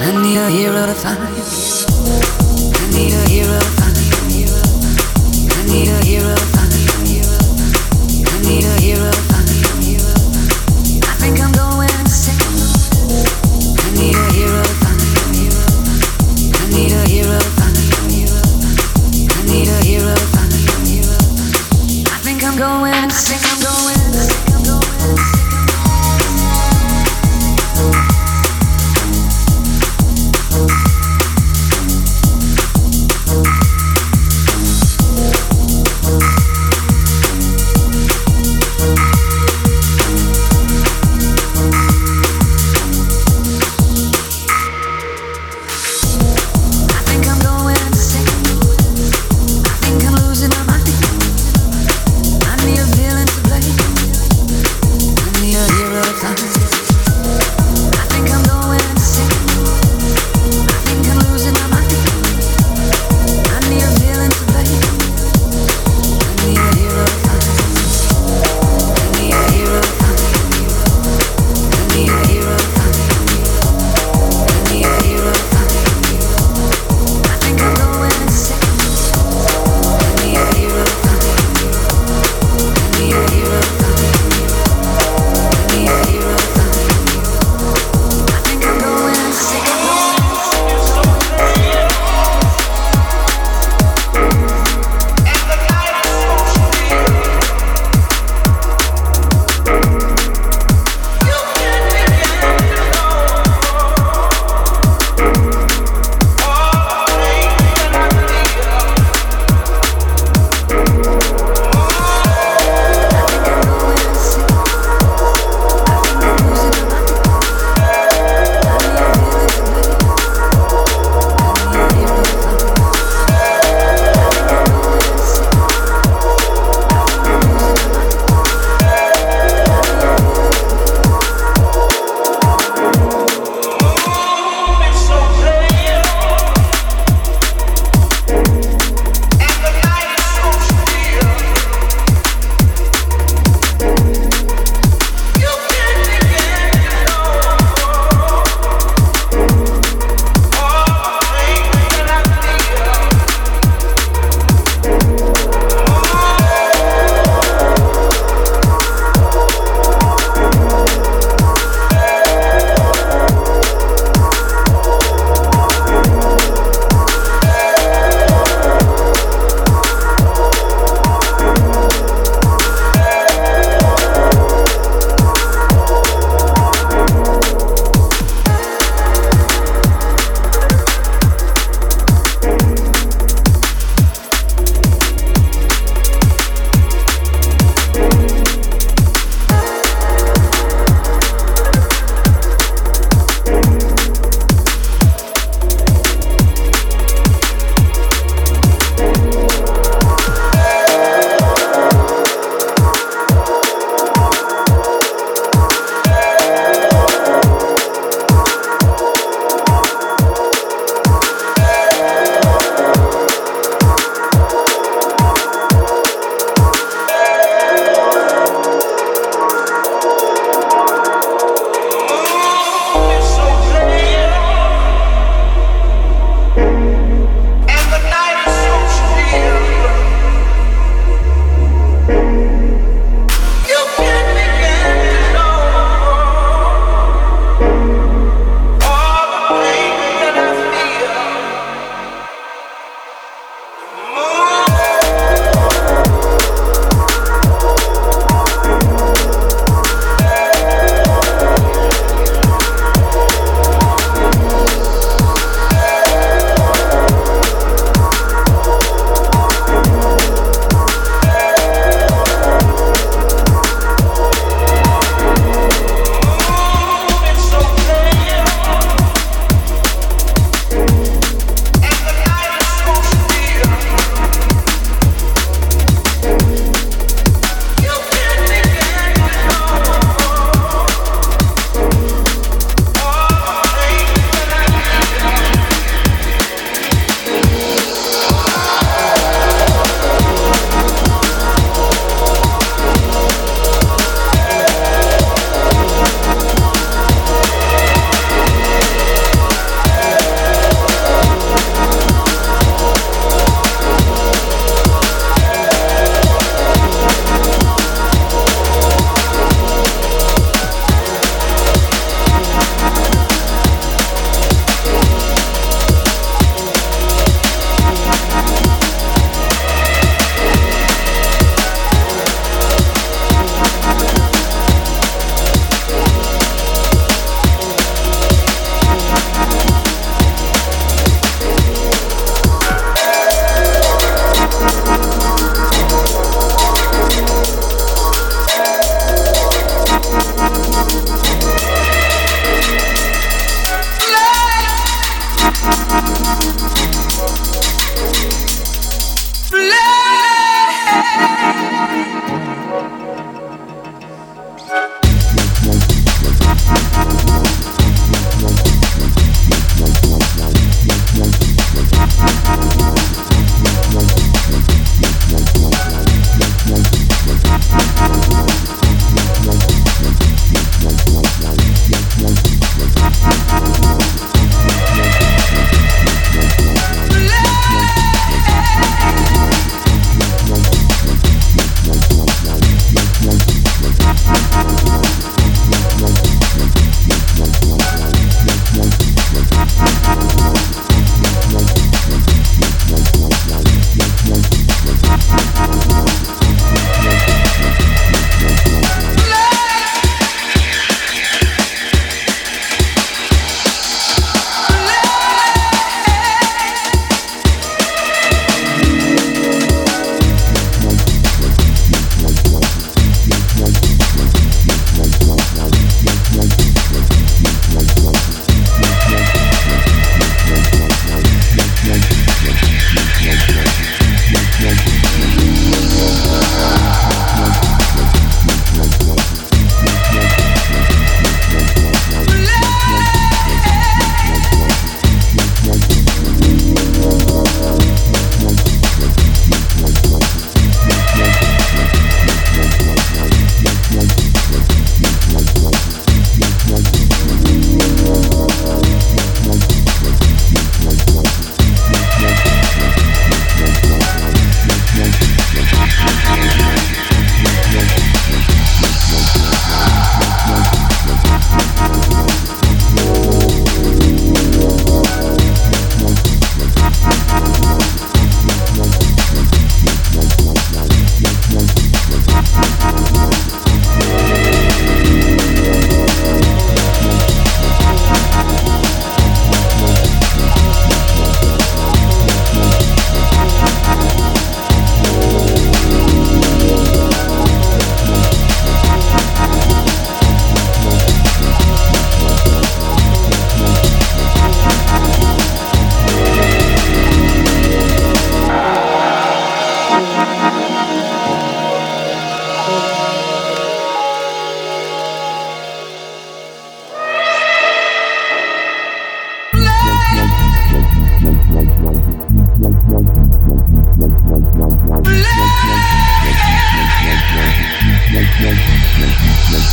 I need a hero to find. I need a hero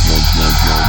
no, no, no.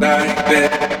Like that.